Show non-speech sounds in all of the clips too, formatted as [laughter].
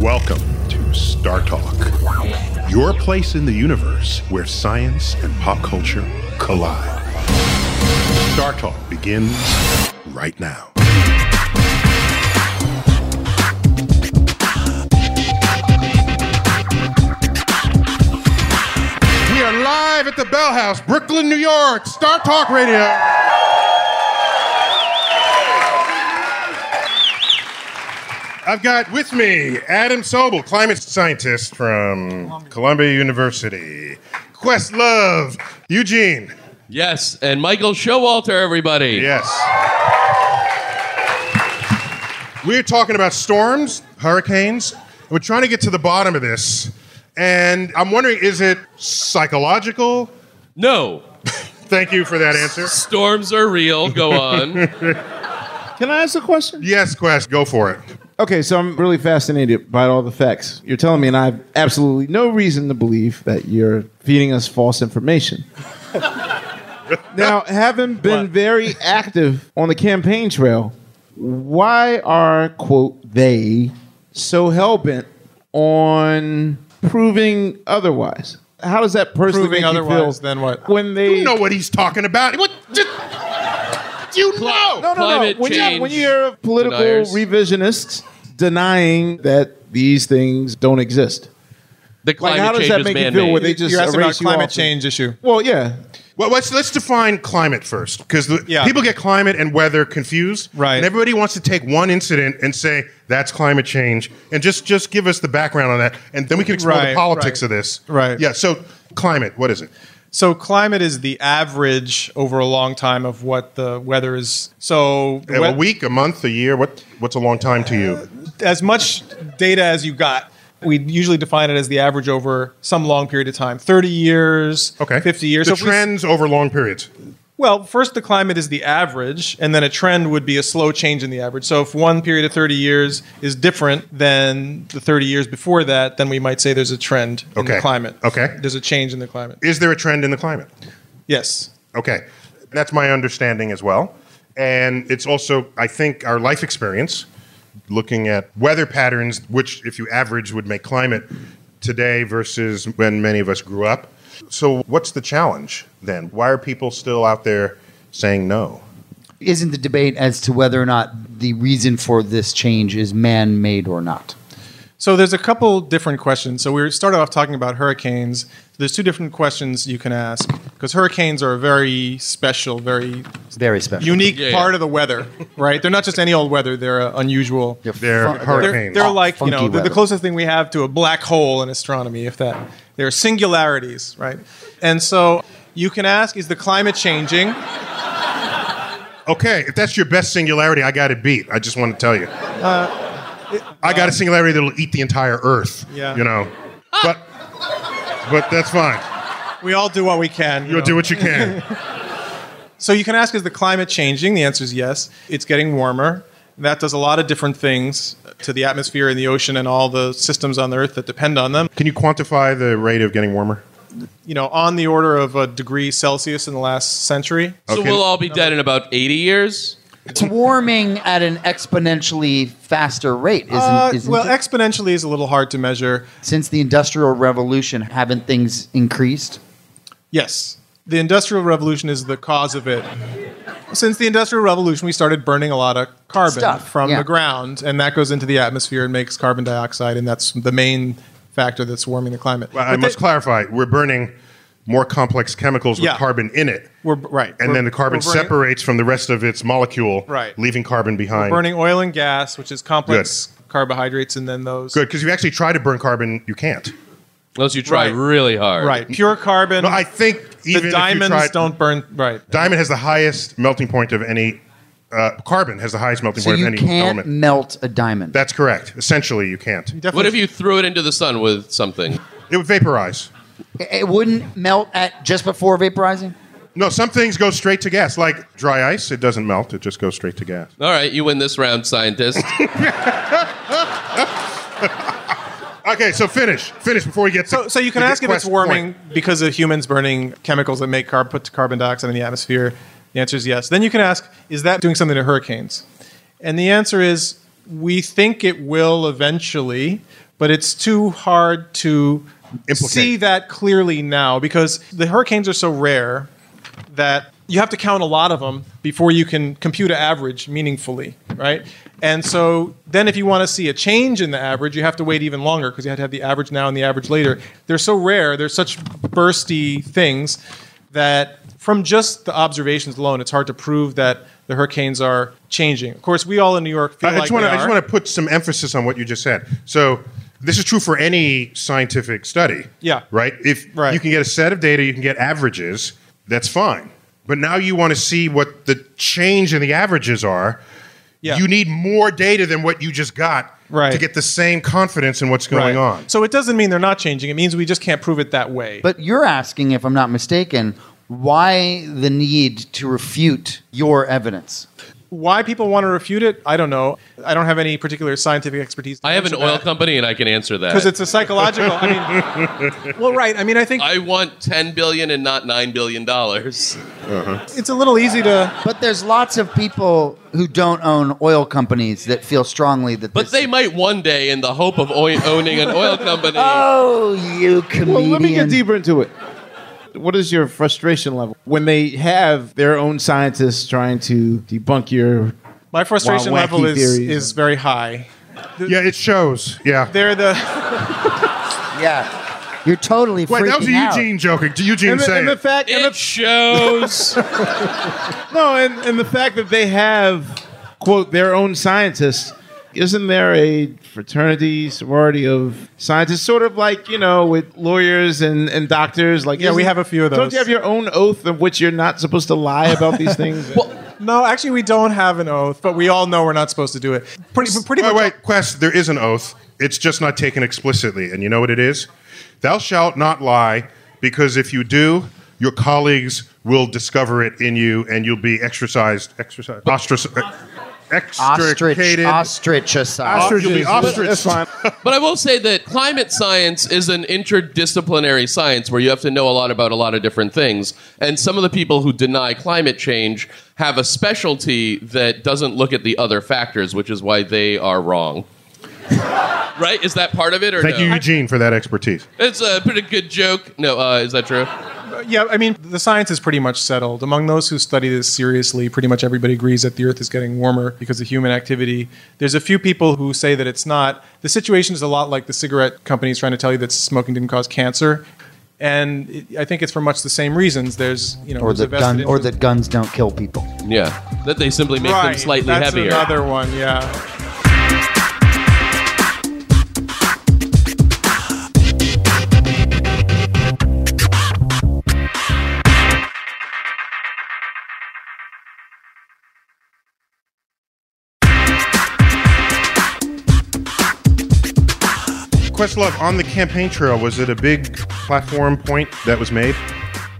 Welcome to StarTalk, your place in the universe where science and pop culture collide. StarTalk begins right now. We are live at the Bell House, Brooklyn, New York, StarTalk Radio. I've got with me Adam Sobel, climate scientist from Columbia University. Questlove, Eugene. Yes, and Michael Showalter, everybody. Yes. We're talking about storms, hurricanes. We're trying to get to the bottom of this. And I'm wondering is it psychological? No, [laughs] Thank you for that answer. storms are real. Go on. [laughs] Can I ask a question? Yes, Quest, go for it. Okay, so I'm really fascinated by all the facts you're telling me, and I have absolutely no reason to believe that you're feeding us false information. [laughs] now, having been very active on the campaign trail, why are, quote, they so hell bent on proving otherwise? How does that personally Proving make you otherwise feel than what? when they You know what he's talking about. What? Just, you know. No, no, Climate no. When, you, change when you're political deniers. revisionists denying that these things don't exist. The Like, climate how does change that is make you man-made. feel when they just You're asking about erase you climate off? change issue. Well, yeah. Well, let's let's define climate first, because Yeah. people get climate and weather confused, Right. And everybody wants to take one incident and say that's climate change, and just just give us the background on that, and then we can explore the politics right. of this. Right. Yeah. So climate, what is it? So climate is the average over a long time of what the weather is. So a wet- week, a month, a year? What what's a long time to you? Uh, as much data as you got. We usually define it as the average over some long period of time, 30 years, Okay. 50 years. The So if we- trends over long periods. Well, first the climate is the average, and then a trend would be a slow change in the average. So if one period of 30 years is different than the 30 years before that, then we might say there's a trend in Okay. the climate. Okay. There's a change in the climate. Is there a trend in the climate? Yes. Okay, that's my understanding as well. And it's also, I think, our life experience, looking at weather patterns, which, if you average, would make climate today versus when many of us grew up. So, what's the challenge then? Why are people still out there saying no? isn't the debate as to whether or not the reason for this change is man-made or not. So there's a couple different questions. So we started off talking about hurricanes. There's two different questions you can ask because hurricanes are a very special, very Very special. unique Yeah, yeah. part of the weather, right? They're not just any old weather; they're uh, unusual. They're fun- They're, hurricanes. they're like you Funky know the, the closest thing we have to a black hole in astronomy, if that. They're singularities, right? And so you can ask: Is the climate changing? Okay, if that's your best singularity, I got it beat. I just want to tell you. Uh, I got a singularity um, that'll eat the entire Earth. Yeah. You know, but but that's fine. We all do what we can. you You'll know. do what you can. [laughs] So you can ask, is the climate changing? The answer is yes. It's getting warmer. That does a lot of different things to the atmosphere and the ocean and all the systems on the Earth that depend on them. Can you quantify the rate of getting warmer? You know, on the order of a degree Celsius in the last century. So Okay. we'll all be dead in about 80 years? It's warming at an exponentially faster rate, isn't, Uh, isn't well, it? exponentially is a little hard to measure. Since the Industrial Revolution, haven't things increased? Yes, the Industrial Revolution is the cause of it. Since the Industrial Revolution, we started burning a lot of carbon Stuff, from yeah. the ground, and that goes into the atmosphere and makes carbon dioxide, and that's the main factor that's warming the climate. Well, I But must they- clarify. We're burning more complex chemicals with Yeah. carbon in it, We're right, and We're- then the carbon burning- separates from the rest of its molecule, Right. leaving carbon behind. burning oil and gas, which is complex carbohydrates, and then those. Good, because you actually try to burn carbon, you can't. Unless you try Right. really hard. Right, pure carbon. No, I think even the if diamonds you tried, don't burn. Right. Diamond has the highest melting point of any. Uh, carbon has the highest melting So point of any can't element. melt a diamond. That's correct. Essentially, you can't. Definitely- What if you threw it into the sun with something? [laughs] It would vaporize. it wouldn't melt at just before vaporizing. No, some things go straight to gas, like dry ice. It doesn't melt; it just goes straight to gas. All right, you win this round, scientist. [laughs] Okay, so finish, finish before we get. So, to, so you can to ask if it's warming point. because of humans burning chemicals that make carb, put carbon dioxide in the atmosphere. The answer is yes. Then you can ask, is that doing something to hurricanes? And the answer is, we think it will eventually, but it's too hard to Implicate. see that clearly now because the hurricanes are so rare that you have to count a lot of them before you can compute an average meaningfully, right? And so then if you want to see a change in the average, you have to wait even longer because you have to have the average now and the average later. They're so rare, they're such bursty things that from just the observations alone, it's hard to prove that the hurricanes are changing. Of course, we all in New York feel I like just want to they I just want to put some emphasis on what you just said. So this is true for any scientific study. Yeah. Right. If Right. you can get a set of data, you can get averages. That's fine. But now you want to see what the change in the averages are. Yeah. You need more data than what you just got Right. to get the same confidence in what's going Right. on. So it doesn't mean they're not changing. It means we just can't prove it that way. But you're asking, if I'm not mistaken, why the need to refute your evidence? Why people want to refute it, I don't know. I don't have any particular scientific expertise. I have an oil company and I can answer that. because it's a psychological. I mean, [laughs] well, right. I mean, I think I want 10 billion and not 9 billion dollars. Uh-huh. it's a little easy to. But there's lots of people who don't own oil companies that feel strongly that. But this- they might one day in the hope of oi- owning an oil company. Oh, you comedian! Well, let me get deeper into it. What is your frustration level when they have their own scientists trying to debunk your? My frustration Wow, wacky level is theories. is very high. Yeah, it shows. Yeah. They're the [laughs] Yeah, you're totally Wait, that was freaking out. Eugene joking. Eugene And the, say and the it. fact, and It the, shows. [laughs] no, and, and the fact that they have quote their own scientists. Isn't there a fraternity, sorority of scientists, sort of like you know, with lawyers and, and doctors? Like, Yeah, we have a few of those. Don't you have your own oath of which you're not supposed to lie about these [laughs] things? well, no. Actually, we don't have an oath, but we all know we're not supposed to do it. Pretty pretty Wait, much. wait, Quest, there is an oath. It's just not taken explicitly. And you know what it is? Thou shalt not lie, because if you do, your colleagues will discover it in you and you'll be exercised, exercised, ostrac- Ostrich, extricated. ostracized. You'll be ostrich. That's fine. [laughs] But I will say that climate science is an interdisciplinary science where you have to know a lot about a lot of different things. And some of the people who deny climate change have a specialty that doesn't look at the other factors, which is why they are wrong. [laughs] right? Is that part of it or Thank no? you, Eugene, for that expertise. It's a pretty good joke. No, uh, is that true? Yeah, I mean, the science is pretty much settled. Among those who study this seriously, pretty much everybody agrees that the Earth is getting warmer because of human activity. There's a few people who say that it's not. The situation is a lot like the cigarette companies trying to tell you that smoking didn't cause cancer. And it, I think it's for much the same reasons. There's, you know, or there's a that vested gun, or that guns don't kill people. Yeah. That they simply make them Right, slightly that's heavier. another one, yeah. Questlove, on the campaign trail, was it a big platform point that was made?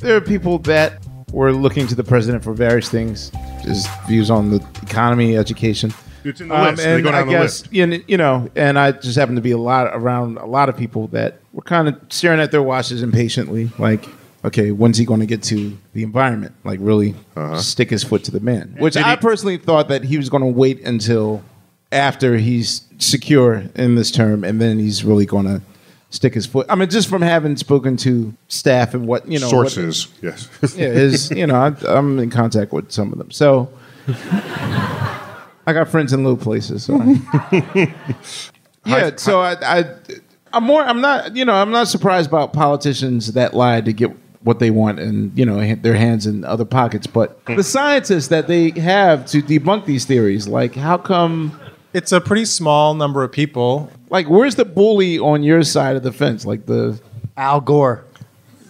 there are people that were looking to the president for various things, his views on the economy, education. It's in the list. They Um, and go down I the guess list. you know, and I just happened to be a lot around a lot of people that were kind of staring at their watches impatiently, like, okay, when's he going to get to the environment? Like, really stick his foot to the man. Which Uh-huh. I personally thought that he was going to wait until after he's secure in this term, and then he's really going to stick his foot. I mean, just from having spoken to staff and what you know, what- Sources, yes. [laughs] yeah, his, you know, I, I'm in contact with some of them. So I got friends in low places. So I- [laughs] yeah, so I, I, I'm more, I'm not, you know, I'm not surprised about politicians that lie to get what they want and, you know, their hands in other pockets. But hmm. the scientists that they have to debunk these theories, like, how come, It's a pretty small number of people. like, where's the bully on your side of the fence? Like the, Al Gore.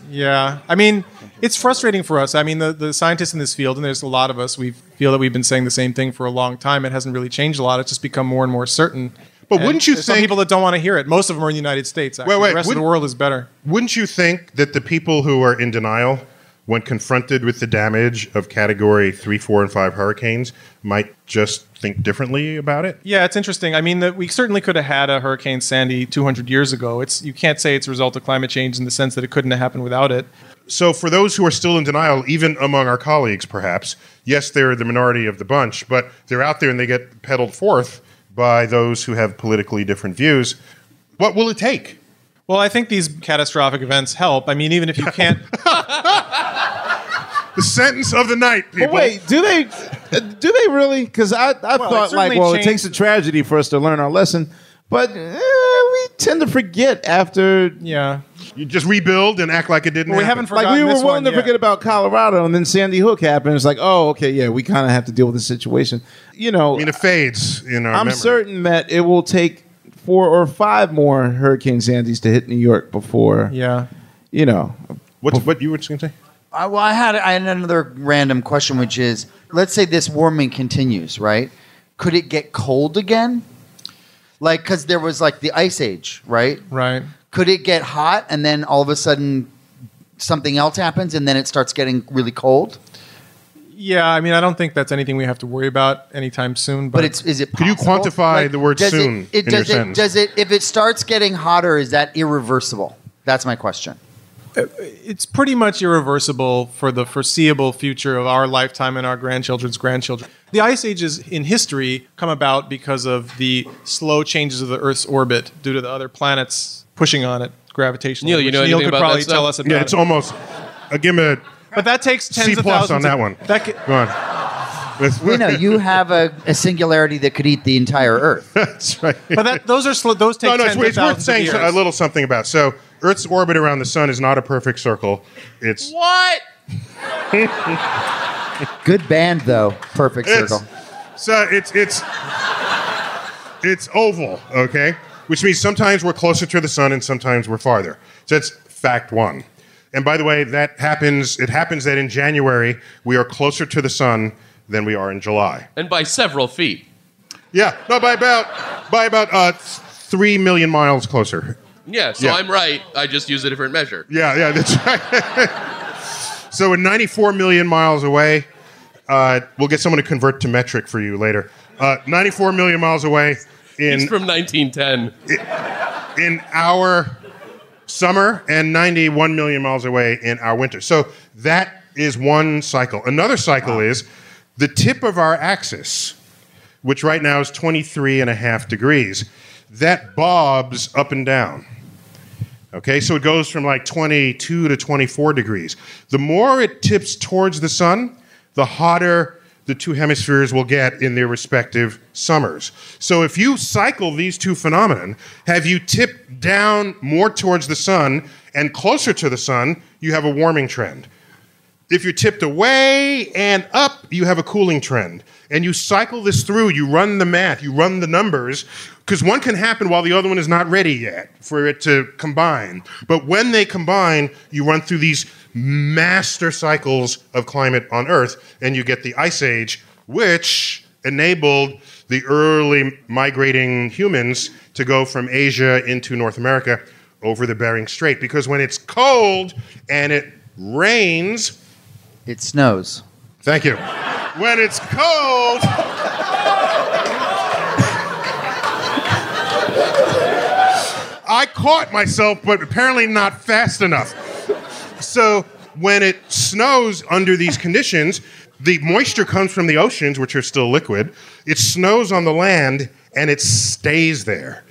Yeah, I mean, it's frustrating for us. I mean, the, the scientists in this field, and there's a lot of us, we feel that we've been saying the same thing for a long time. It hasn't really changed a lot. It's just become more and more certain. But And wouldn't you there's some people that don't want to hear it? Most of them are in the United States. Actually. Wait, wait, the rest of the world is better. Wouldn't you think that the people who are in denial, when confronted with the damage of category three, four, and five hurricanes, might just think differently about it? Yeah, it's interesting. I mean, that we certainly could have had a Hurricane Sandy 200 years ago. It's you can't say it's a result of climate change in the sense that it couldn't have happened without it. So, for those who are still in denial, even among our colleagues, perhaps, yes, they're the minority of the bunch, but they're out there and they get peddled forth by those who have politically different views. What will it take? Well, I think these catastrophic events help. I mean, even if you can't, [laughs] The sentence of the night, people. But wait, do they? Do they really? Because I, I Well, thought like, certainly well, it takes a tragedy for us to learn our lesson, but eh, we tend to forget after. yeah. You just rebuild and act like it didn't Well, we happen. haven't forgotten. Like we were this willing to yet. forget about Colorado, and then Sandy Hook happened. It's like, oh, okay, yeah, we kind of have to deal with the situation. You know, I mean, it fades in our I'm memory. certain that it will take four or five more Hurricane Sandys to hit New York before. Yeah. You know, What's, what you were just going to say? I, well, I had, I had another random question, which is let's say this warming continues, right? Could it get cold again? Like, because there was like the ice age, right? Right. Could it get hot and then all of a sudden something else happens and then it starts getting really cold? Yeah. I mean, I don't think that's anything we have to worry about anytime soon. But, But it's is it? Could you possible? quantify the word does soon It, it in your does it sentence? does it if it starts getting hotter? Is that irreversible? That's my question. it's pretty much irreversible for the foreseeable future of our lifetime and our grandchildren's grandchildren. The ice ages in history come about because of the slow changes of the Earth's orbit due to the other planets pushing on it gravitationally. Neil, you which know Neil anything could about probably that tell stuff? us about. Yeah, it's it. almost. Uh, give him a but that takes tens C of plus thousands on that of- one. That ca- Go on. With- We know you have a, a singularity that could eat the entire Earth. [laughs] That's right. but that, those are slow, those take no, no, tens it's, of it's worth thousands of saying years. a little something about. So, Earth's orbit around the sun is not a perfect circle. It's What? [laughs] Good band though. Perfect it's circle. so it's it's it's oval. Okay, which means sometimes we're closer to the sun and sometimes we're farther. So that's fact one. And by the way, that happens. It happens that in January we are closer to the sun than we are in July. And by several feet. Yeah, no, by about by about uh, th- three million miles closer. Yeah, so Yeah. I'm right. I just use a different measure. Yeah, yeah, that's right. [laughs] so, we're 94 million miles away. Uh, we'll get someone to convert to metric for you later. Uh, 94 million miles away in It's from 1910. in our summer and 91 million miles away in our winter. So that is one cycle. Another cycle is the tip of our axis, which right now is 23 and a half degrees, that bobs up and down. Okay, so it goes from like 22 to 24 degrees. The more it tips towards the sun, the hotter the two hemispheres will get in their respective summers. So if you cycle these two phenomena, have you tipped down more towards the sun and closer to the sun, you have a warming trend. If you're tipped away and up, you have a cooling trend. And you cycle this through, you run the math, you run the numbers, because one can happen while the other one is not ready yet for it to combine. But when they combine, you run through these master cycles of climate on Earth, and you get the Ice Age, which enabled the early migrating humans to go from Asia into North America over the Bering Strait. Because when it's cold and it rains, It snows. Thank you. When it's cold. I caught myself, but apparently not fast enough. So when it snows under these conditions, the moisture comes from the oceans, which are still liquid. It snows on the land and it stays there.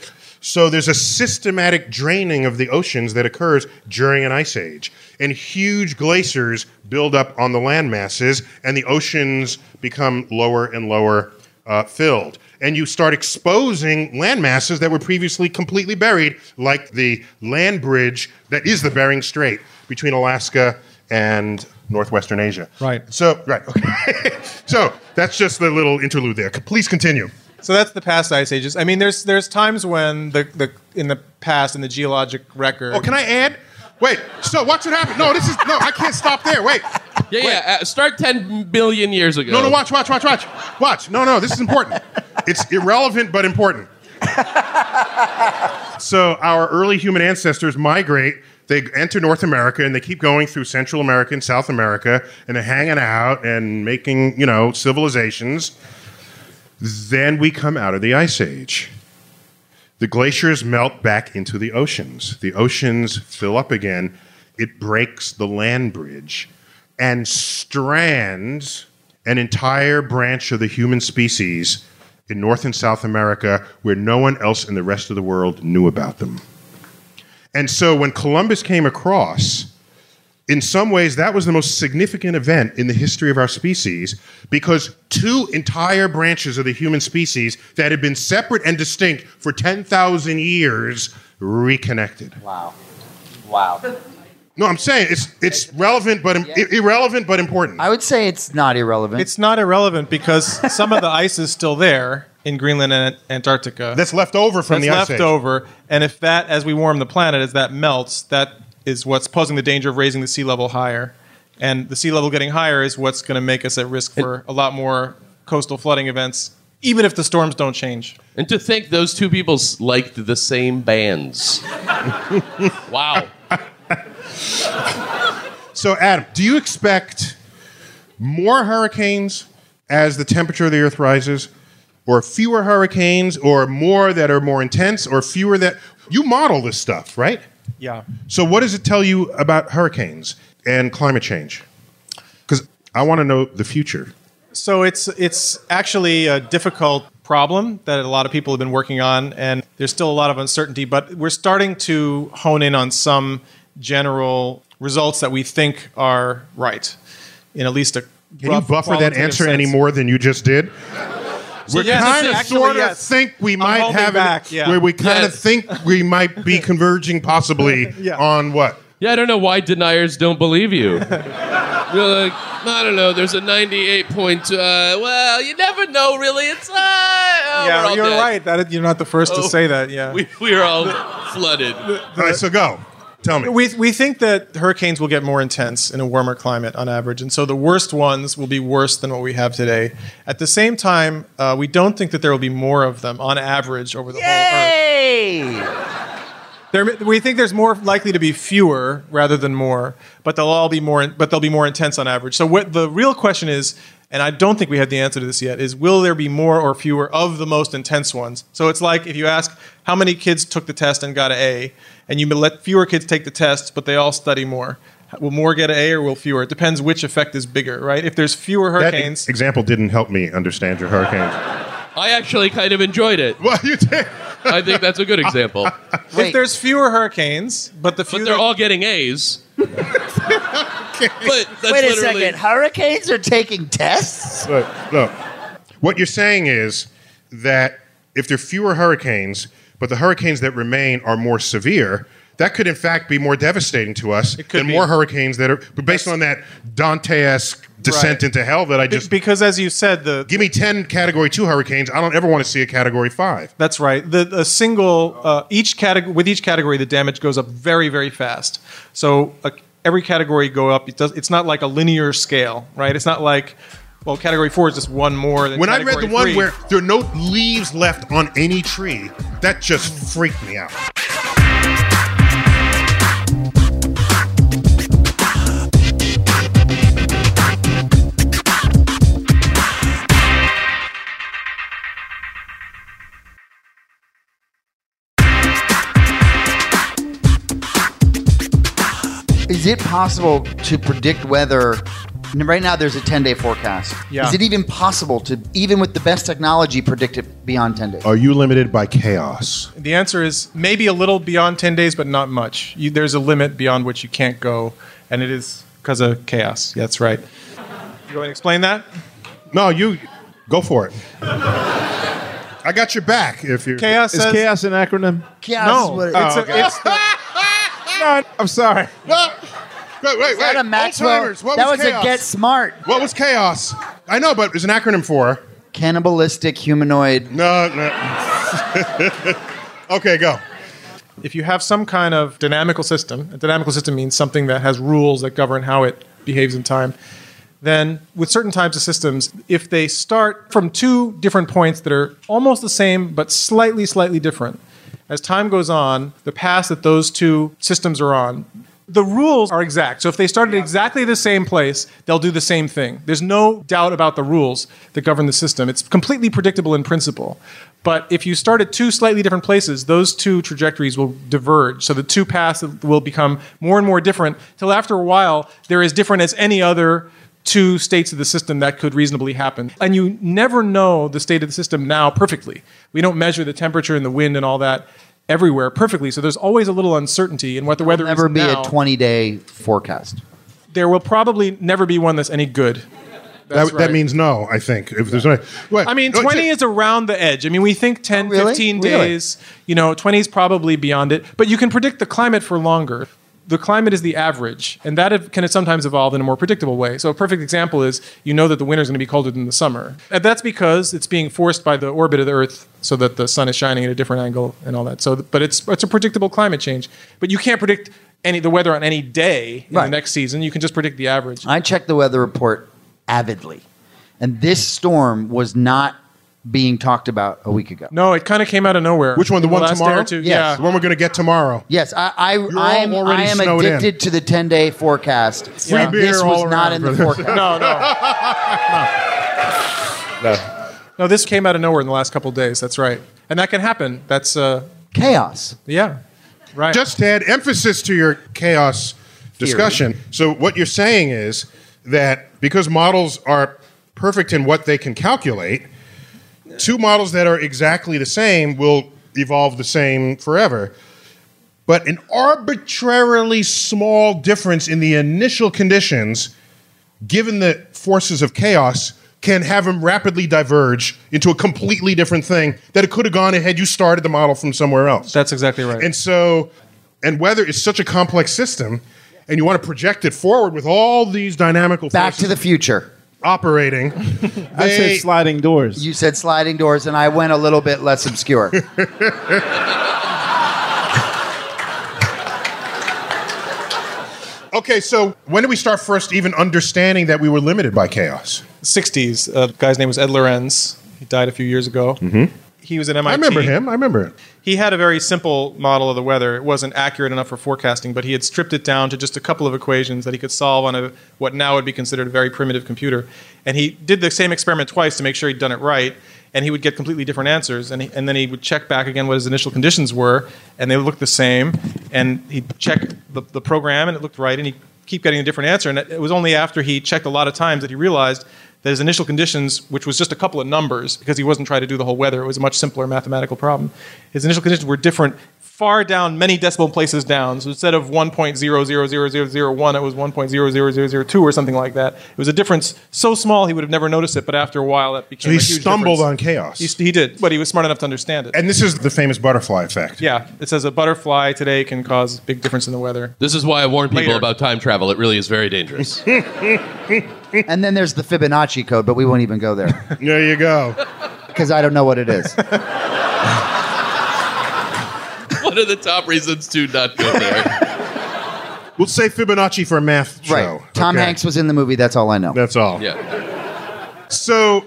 So there's a systematic draining of the oceans that occurs during an ice age. And huge glaciers build up on the land masses, and the oceans become lower and lower uh, filled. And you start exposing land masses that were previously completely buried, like the land bridge that is the Bering Strait between Alaska and northwestern Asia. Right. So, right, okay. [laughs] so that's just the little interlude there. Please continue. So that's the past ice ages. I mean, there's there's times when the, the in the past in the geologic record. Oh, can I add? Wait, so watch what happened. No, this is, no, I can't stop there. Wait. Yeah, yeah. Uh, start 10 billion years ago. No, no, watch, watch, watch, watch. Watch. No, no, this is important. It's irrelevant but important. [laughs] so our early human ancestors migrate. They enter North America and they keep going through Central America and South America and they're hanging out and making, you know, civilizations. Then we come out of the Ice Age. The glaciers melt back into the oceans. The oceans fill up again. It breaks the land bridge and strands an entire branch of the human species in North and South America where no one else in the rest of the world knew about them. And so when Columbus came across, in some ways, that was the most significant event in the history of our species because two entire branches of the human species that had been separate and distinct for 10,000 years reconnected. Wow. Wow. No, I'm saying it's, it's relevant, but im- irrelevant, but important. I would say it's not irrelevant. It's not irrelevant because some of the [laughs] ice is still there in Greenland and Antarctica. That's left over from That's the ice left age. over, and if that, as we warm the planet, as that melts, that is what's posing the danger of raising the sea level higher. And the sea level getting higher is what's going to make us at risk for a lot more coastal flooding events, even if the storms don't change. And to think those two people s- liked the same bands. [laughs] wow. So, Adam, do you expect more hurricanes as the temperature of the Earth rises, or fewer hurricanes, or more that are more intense, or fewer that you model this stuff, right? Yeah. So, what does it tell you about hurricanes and climate change? Because I want to know the future. So it's it's actually a difficult problem that a lot of people have been working on, and there's still a lot of uncertainty. But we're starting to hone in on some general results that we think are right, in at least a. Can you buffer that answer any more than you just did? We're yes, kind of sort of yes. think we might holding have it- back, yeah. where we kind of Yes. think we might be [laughs] converging possibly Yeah. on what? Yeah, I don't know why deniers don't believe you. [laughs] You're like, I don't know. There's a 98 point. Uh, well, you never know, really. It's uh, oh, Yeah, you're dead. right. That you're not the first Oh. to say that. Yeah. [laughs] We we are all flooded. All right, so go. Tell me. We, we think that hurricanes will get more intense in a warmer climate on average, and so the worst ones will be worse than what we have today. At the same time, uh, we don't think that there will be more of them on average over the whole Earth. Yay! There, we think there's more likely to be fewer rather than more, but they'll all be more. But they'll be more intense on average. So what the real question is, and I don't think we have the answer to this yet, is will there be more or fewer of the most intense ones? So it's like if you ask how many kids took the test and got an A, and you let fewer kids take the test, but they all study more. Will more get an A or will fewer? It depends which effect is bigger, right? If there's fewer that hurricanes, example didn't help me understand your hurricanes. I actually kind of enjoyed it. well, you did. I think that's a good example. Wait. if there's fewer hurricanes, but the few But they're that- all getting A's. [laughs] But that's Wait a literally- second. Hurricanes are taking tests? Look, look. What you're saying is that if there are fewer hurricanes, but the hurricanes that remain are more severe, that could in fact be more devastating to us could than be. more hurricanes that are but based on that Dante-esque descent Right. into hell that I Be- just because as you said, the give me 10 category 2 hurricanes i don't ever want to see a category 5 That's right. The a single uh, each category with each category, the damage goes up very very fast. So uh, every category go up. It does. It's not like a linear scale, right? It's not like well, category four is just one more than when i read the one three. where there are no leaves left on any tree that just freaked me out Is it possible to predict weather? Right now, there's a 10 day forecast. Yeah. Is it even possible to, even with the best technology, predict it beyond 10 days? are you limited by chaos the answer is maybe a little beyond ten days, but not much. You, there's a limit beyond which you can't go, and it is because of chaos. That's right. You want to explain that? no you go for it i got your back if you Chaos Is says chaos an acronym? Chaos no. is what it- It's, Oh, a, okay. it's the, No, I'm sorry. No. Wait, wait, Is that a Maxwell? What that was, was, chaos? a Get Smart. What was chaos? I know, but it's an acronym for. Cannibalistic humanoid. No, no. [laughs] okay, go. if you have some kind of dynamical system, a dynamical system means something that has rules that govern how it behaves in time, then with certain types of systems, if they start from two different points that are almost the same but slightly, slightly different, as time goes on, the path that those two systems are on, the rules are exact. So if they start at exactly the same place, they'll do the same thing. There's no doubt about the rules that govern the system. It's completely predictable in principle. But if you start at two slightly different places, those two trajectories will diverge. So the two paths will become more and more different till after a while they're as different as any other two states of the system that could reasonably happen. And you never know the state of the system now perfectly. We don't measure the temperature and the wind and all that everywhere perfectly. So there's always a little uncertainty in what the weather Never is Never be now. a 20 day forecast. there will probably never be one that's any good. That's that, that means no. I think if there's no. What? I mean, Oh, 20 is around the edge. I mean, we think 10, Oh, really? 15 Really? days, you know, 20 is probably beyond it. But you can predict the climate for longer. The climate is the average, and that can sometimes evolve in a more predictable way. So, a perfect example is you know that the winter is going to be colder than the summer. And that's because it's being forced by the orbit of the Earth so that the sun is shining at a different angle and all that. So, but it's, it's a predictable climate change. But you can't predict any, the weather on any day in Right. the next season. You can just predict the average. I checked the weather report avidly, and this storm was not being talked about a week ago. No, it kind of came out of nowhere. Which one? The In one tomorrow? or two. Yes. Yeah. the one we're going to get tomorrow. Yes, I, I, I'm, already I am snowed in. addicted to the 10 day forecast. Free And beer this was all not around in the for this. forecast. [laughs] No, no. No, this came out of nowhere in the last couple of days. That's right. And that can happen. That's, uh, Chaos. yeah. Right. Just to add emphasis to your chaos discussion. So what you're saying is that because models are perfect in what they can calculate, two models that are exactly the same will evolve the same forever. But an arbitrarily small difference in the initial conditions, given the forces of chaos, can have them rapidly diverge into a completely different thing that it could have gone ahead you started the model from somewhere else. That's exactly right. And so, and weather is such a complex system, and you want to project it forward with all these dynamical things. Back forces to the future. Operating. [laughs] I said sliding doors. You said sliding doors, and I went a little bit less obscure. [laughs] okay, so when did we start first even understanding that we were limited by chaos? 60s. A guy's name was Ed Lorenz. He died a few years ago. Mm-hmm. He was at MIT. I remember him. I remember it. he had a very simple model of the weather. It wasn't accurate enough for forecasting, but he had stripped it down to just a couple of equations that he could solve on a what now would be considered a very primitive computer. And he did the same experiment twice to make sure he'd done it right. And he would get completely different answers. And, he, and then he would check back again what his initial conditions were, and they looked the same. And he'd check the, the program, and it looked right. And he'd keep getting a different answer. And it was only after he checked a lot of times that he realized that his initial conditions, which was just a couple of numbers, because he wasn't trying to do the whole weather, it was a much simpler mathematical problem. His initial conditions were different, far down, many decimal places down. So instead of 1.000001, it was 1.00002 or something like that. It was a difference so small he would have never noticed it, but after a while that became So he a huge stumbled difference. on chaos. He, he did, but he was smart enough to understand it. and this is the famous butterfly effect. yeah, it says a butterfly today can cause a big difference in the weather. This is why I warn people Later. about time travel. It really is very dangerous. [laughs] and then there's the Fibonacci code, but we won't even go there There you go. because I don't know what it is. [laughs] One of the top reasons to not go there. [laughs] We'll say Fibonacci for a math show. right. Tom Okay. Hanks was in the movie. That's all I know. That's all. Yeah. So,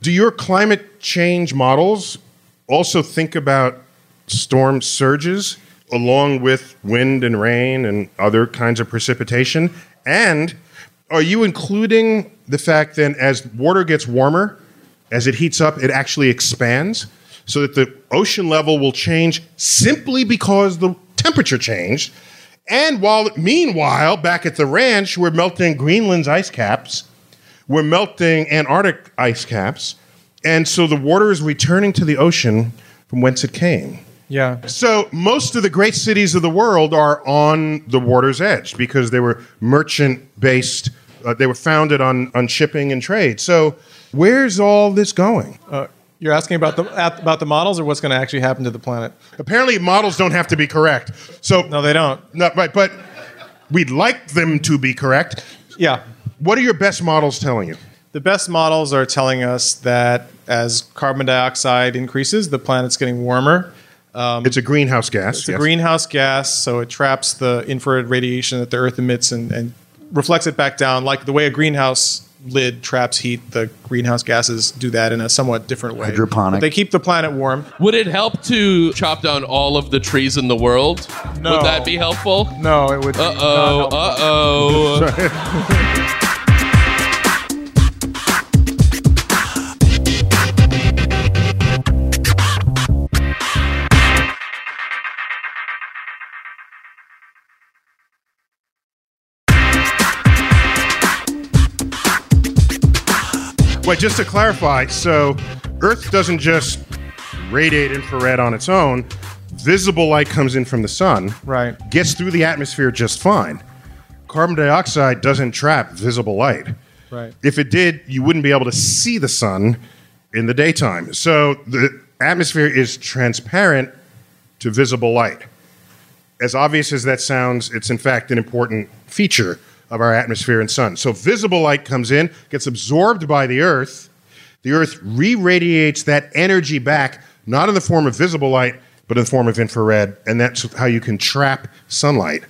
do your climate change models also think about storm surges along with wind and rain and other kinds of precipitation? And are you including the fact then as water gets warmer, as it heats up, it actually expands so that the ocean level will change simply because the temperature changed? And while meanwhile, back at the ranch, we're melting Greenland's ice caps we're melting Antarctic ice caps, and so the water is returning to the ocean from whence it came. Yeah. So most of the great cities of the world are on the water's edge because they were merchant based. Uh, they were founded on on shipping and trade. So where's all this going? Uh, you're asking about the about the models or what's going to actually happen to the planet? Apparently, models don't have to be correct. So No, they don't. no, right, but we'd like them to be correct. Yeah. What are your best models telling you? The best models are telling us that as carbon dioxide increases, the planet's getting warmer. Um, it's a greenhouse gas. It's a greenhouse gas, so it traps the infrared radiation that the Earth emits and, and reflects it back down. Like the way a greenhouse lid traps heat, the greenhouse gases do that in a somewhat different way. Hydroponic. But they keep the planet warm. Would it help to chop down all of the trees in the world? No. Would that be helpful? No, it would. Uh oh. Uh oh. Wait, just to clarify, so Earth doesn't just radiate infrared on its own. Visible light comes in from the sun, Right. gets through the atmosphere just fine. Carbon dioxide doesn't trap visible light. Right. If it did, you wouldn't be able to see the sun in the daytime. So the atmosphere is transparent to visible light. As obvious as that sounds, it's in fact an important feature of our atmosphere and sun. So visible light comes in, gets absorbed by the Earth. The Earth re radiates that energy back, not in the form of visible light, but in the form of infrared. And that's how you can trap sunlight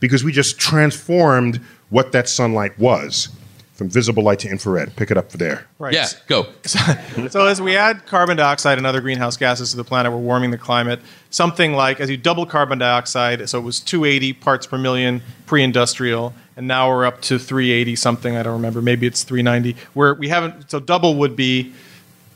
because we just transformed what that sunlight was from visible light to infrared. Pick it up there. Right. Yeah, go. So as we add carbon dioxide and other greenhouse gases to the planet, we're warming the climate. Something like as you double carbon dioxide, so it was 280 parts per million pre-industrial, and now we're up to 380 something. I don't remember. Maybe it's 390. Where we haven't. So double would be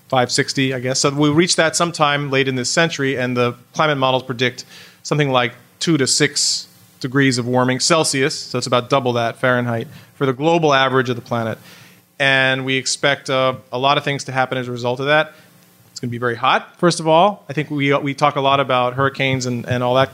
560, I guess. So we'll reach that sometime late in this century, and the climate models predict something like two to six degrees of warming Celsius. So it's about double that Fahrenheit for the global average of the planet. And we expect uh, a lot of things to happen as a result of that. It's going to be very hot, first of all. I think we, we talk a lot about hurricanes and, and all that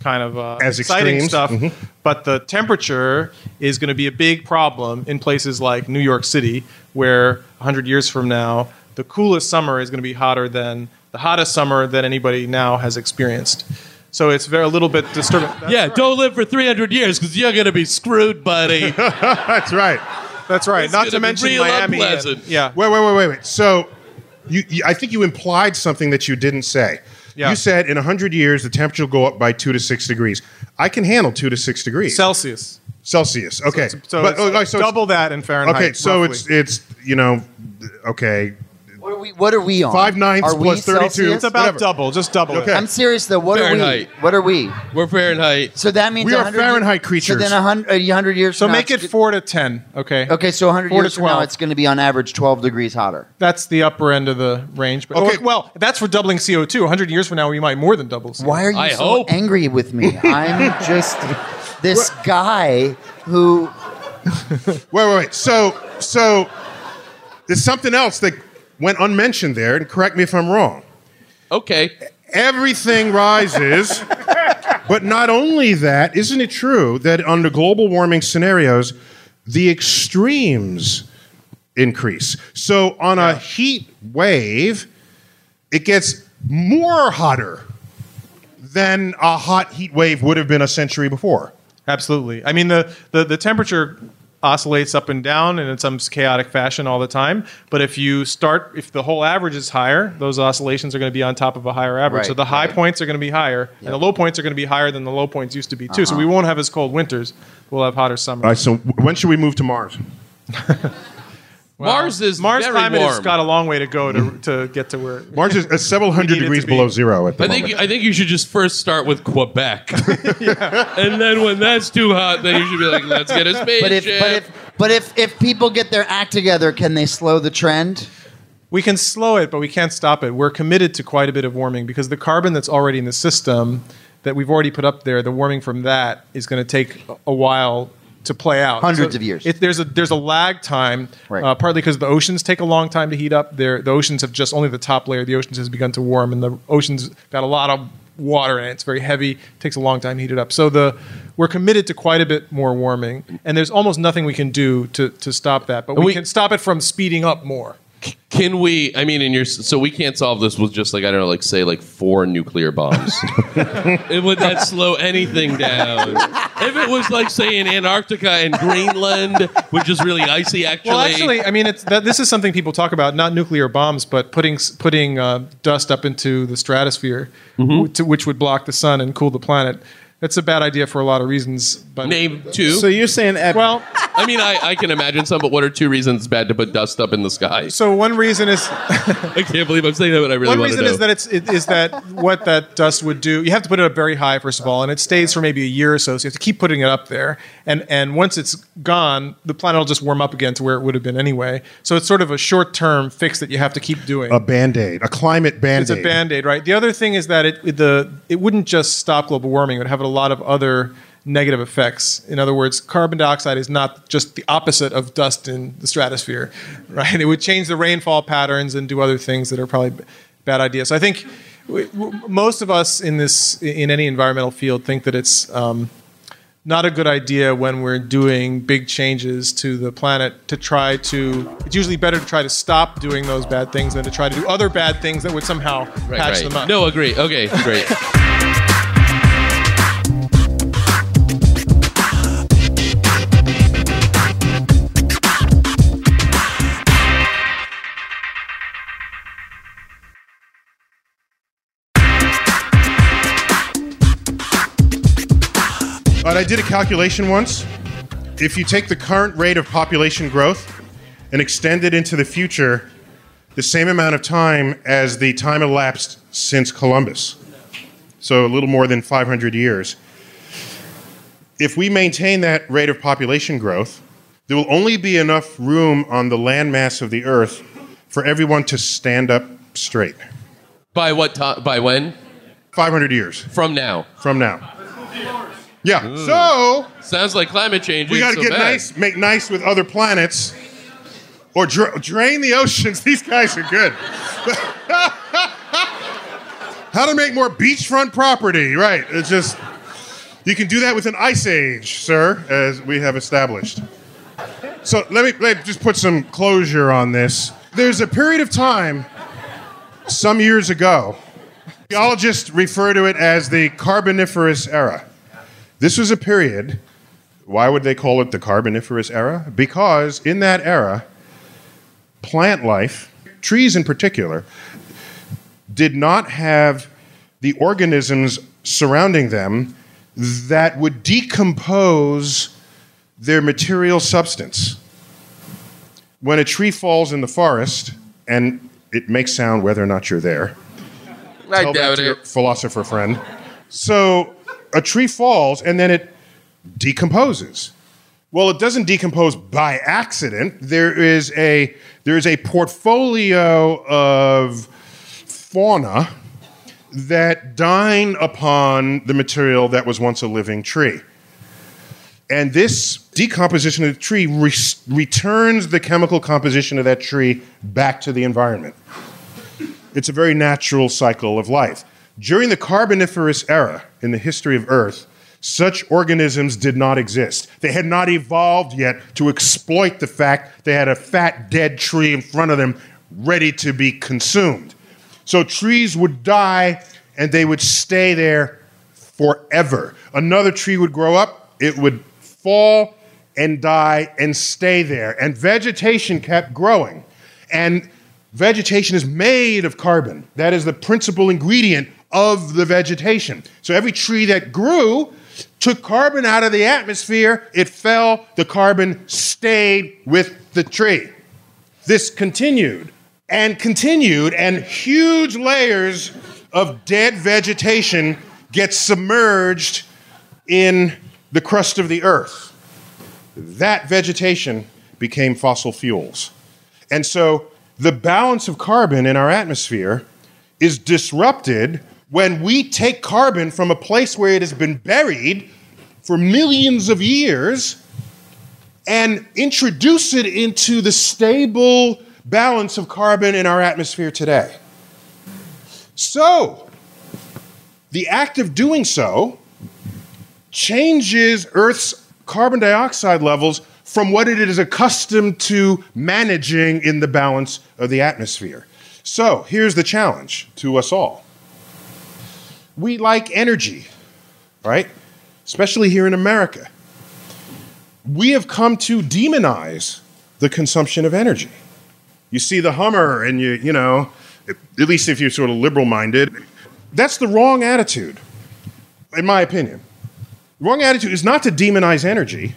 kind of uh, As exciting extremes. stuff. But the temperature is going to be a big problem in places like New York City, where 100 years from now, the coolest summer is going to be hotter than the hottest summer that anybody now has experienced. So it's very a little bit disturbing. That's [laughs] yeah, right. don't live for 300 years because you're going to be screwed, buddy. [laughs] That's right. That's right. It's Not gonna mention real Miami. Uh, and- yeah. Wait, wait, wait, wait, wait. So, you, you, I think you implied something that you didn't say. Yeah. You said in 100 years, the temperature will go up by two to six degrees. I can handle two to six degrees. Celsius. Celsius. Okay. So But- it's oh, oh so double that in Fahrenheit. Okay, so roughly. it's, it's, you know, okay. What are we, what are we on? Five ninths are plus 32. It's about whatever. double, just double Okay. it. I'm serious though. What Fahrenheit. are we? What are we? We're Fahrenheit. So that means We are 100 Fahrenheit So then 100, a 100 years So from make it's it four to ten. Okay. Okay, so 100 Four to years from now, it's going to be on average 12 degrees hotter. That's the upper end of the range. But Okay. or- well, that's for doubling CO2. 100 years from now, we might more than double. CO2. Why are you I so hope. angry with me? [laughs] I'm just this guy who. [laughs] Wait, wait, wait. So, so there's something else that went unmentioned there, and correct me if I'm wrong. Okay. Everything rises, but not only that, isn't it true that under global warming scenarios, the extremes increase? So, on a heat wave, it gets more hotter than a hot heat wave would have been a century before. Absolutely. I mean, the, the, the temperature oscillates up and down and in some chaotic fashion all the time. But if you start, if the whole average is higher, those oscillations are going to be on top of a higher average. Right, so the high right. points are going to be higher, and the low points are going to be higher than the low points used to be too. So uh-huh. we won't have as cold winters. We'll have hotter summers. All right, so when should we move to Mars? [laughs] Well, Mars is Mars very climate has got a long way to go to, to get to where. [laughs] Mars is uh, several hundred need it degrees to be. below zero at the I think moment. I think you should just first start with Quebec, [laughs] and then when that's too hot, then you should be like, let's get a spaceship. But if, but if, but if, if people get their act together, can they slow the trend? We can slow it, but we can't stop it. We're committed to quite a bit of warming because the carbon that's already in the system that we've already put up there, the warming from that is going to take a- a while to play out. Hundreds of years. It, there's a there's a lag time, Right. uh, partly because the oceans take a long time to heat up. They're, the oceans have just only the top layer. The oceans has begun to warm, and the oceans got a lot of water in it. It's very heavy. It takes a long time to heat it up. So the we're committed to quite a bit more warming, and there's almost nothing we can do to to stop that. But we, we- can stop it from speeding up more. Can we? I mean, in your so we can't solve this with just like I don't know, like say like four nuclear bombs. [laughs] it would that slow anything down? If it was like say in Antarctica and Greenland, which is really icy, actually. Well, actually, I mean, it's that, this is something people talk about, not nuclear bombs, but putting putting uh, dust up into the stratosphere, Mm-hmm. w- to, which would block the sun and cool the planet. That's a bad idea for a lot of reasons. But name two. So you're saying at, well, I mean, I, I can imagine some, but what are two reasons it's bad to put dust up in the sky? so one reason is I can't believe I'm saying that, but I really one want to reason know. is that it's it, is that what that dust would do. You have to put it up very high first of all, and it stays for maybe a year or so. So you have to keep putting it up there, and and once it's gone, the planet will just warm up again to where it would have been anyway. So it's sort of a short term fix that you have to keep doing. a band aid, a climate band aid. It's a band aid, right? The other thing is that it it- the it wouldn't just stop global warming; it would have a lot of other negative effects. In other words, carbon dioxide is not just the opposite of dust in the stratosphere, [laughs] right? It would change the rainfall patterns and do other things that are probably b- bad ideas. So I think w- w- most of us in this in any environmental field think that it's um, not a good idea when we're doing big changes to the planet to try to. It's usually better to try to stop doing those bad things than to try to do other bad things that would somehow Right, patch right. them up. No, agree. Okay, great. [laughs] I did a calculation once. If you take the current rate of population growth and extend it into the future, the same amount of time as the time elapsed since Columbus. So a little more than 500 years. If we maintain that rate of population growth, there will only be enough room on the landmass of the Earth for everyone to stand up straight. by what time? By when? 500 years From now. from now. Yeah. Mm. So Sounds like climate change. We got to so get bad. nice, make nice with other planets, or dra- drain the oceans. [laughs] These guys are good. [laughs] How to make more beachfront property? Right. It's just you can do that with an ice age, sir, as we have established. So let me, let me just put some closure on this. There's a period of time some years ago. Geologists refer to it as the Carboniferous era. This was a period why would they call it the Carboniferous era? Because in that era, plant life, trees in particular, did not have the organisms surrounding them that would decompose their material substance. When a tree falls in the forest, and it makes sound whether or not you're there, I doubt it. philosopher friend. So a tree falls and then it decomposes. Well, it doesn't decompose by accident. There is a there is a portfolio of fauna that dine upon the material that was once a living tree. And this decomposition of the tree re- returns the chemical composition of that tree back to the environment. It's a very natural cycle of life. During the Carboniferous era in the history of Earth, such organisms did not exist. They had not evolved yet to exploit the fact they had a fat dead tree in front of them ready to be consumed. So trees would die and they would stay there forever. Another tree would grow up, it would fall and die and stay there. And vegetation kept growing. And vegetation is made of carbon. That is the principal ingredient of the vegetation. So every tree that grew took carbon out of the atmosphere, it fell, the carbon stayed with the tree. This continued and continued, and huge layers of dead vegetation get submerged in the crust of the earth. That vegetation became fossil fuels. And so the balance of carbon in our atmosphere is disrupted when we take carbon from a place where it has been buried for millions of years and introduce it into the stable balance of carbon in our atmosphere today. So, the act of doing so changes Earth's carbon dioxide levels from what it is accustomed to managing in the balance of the atmosphere. So, here's the challenge to us all. We like energy, right? Especially here in America. We have come to demonize the consumption of energy. You see the Hummer, and you, you know, at least if you're sort of liberal minded, that's the wrong attitude, in my opinion. The wrong attitude is not to demonize energy,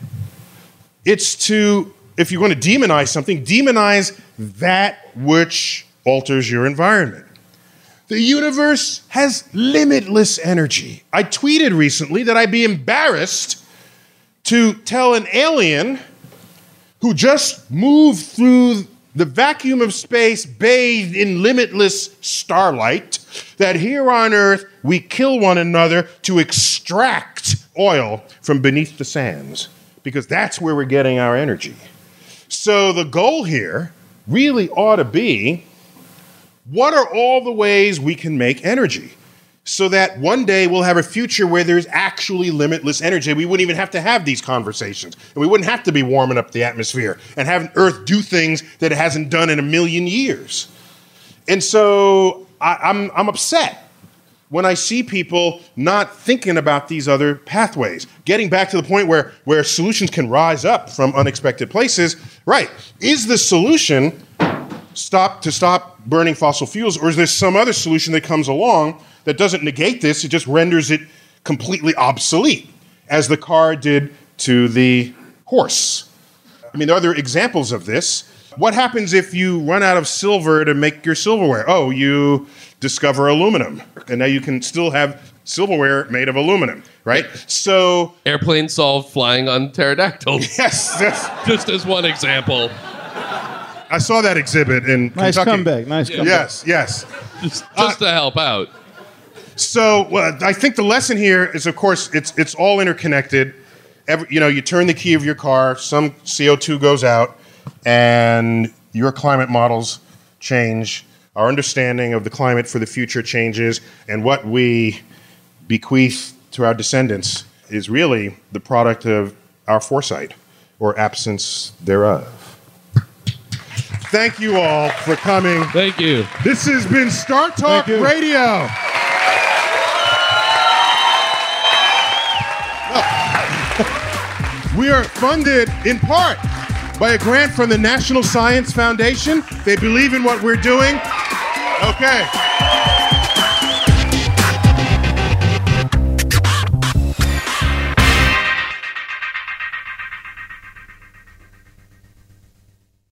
it's to, if you're going to demonize something, demonize that which alters your environment. The universe has limitless energy. I tweeted recently that I'd be embarrassed to tell an alien who just moved through the vacuum of space bathed in limitless starlight, that here on Earth we kill one another to extract oil from beneath the sands, because that's where we're getting our energy. So the goal here really ought to be what are all the ways we can make energy? So that one day we'll have a future where there's actually limitless energy. We wouldn't even have to have these conversations. And we wouldn't have to be warming up the atmosphere and having Earth do things that it hasn't done in a million years. And so I, I'm, I'm upset when I see people not thinking about these other pathways. Getting back to the point where, where solutions can rise up from unexpected places, right? Is the solution stop to stop burning fossil fuels, or is there some other solution that comes along that doesn't negate this? It just renders it completely obsolete, as the car did to the horse. I mean, there are other examples of this. What happens if you run out of silver to make your silverware? Oh, you discover aluminum, and now you can still have silverware made of aluminum, right? So, airplane solved flying on pterodactyls. [laughs] yes, yes. Just as one example. I saw that exhibit in Nice Kentucky. comeback. Nice comeback. Yes, yes. Just, just to help out. So uh, I think the lesson here is, of course, it's it's all interconnected. Every, you know, you turn the key of your car, some CO two goes out, and your climate models change. Our understanding of the climate for the future changes, and what we bequeath to our descendants is really the product of our foresight or absence thereof. Thank you all for coming. Thank you. This has been StarTalk Radio. [laughs] We are funded in part by a grant from the National Science Foundation. They believe in what we're doing. Okay.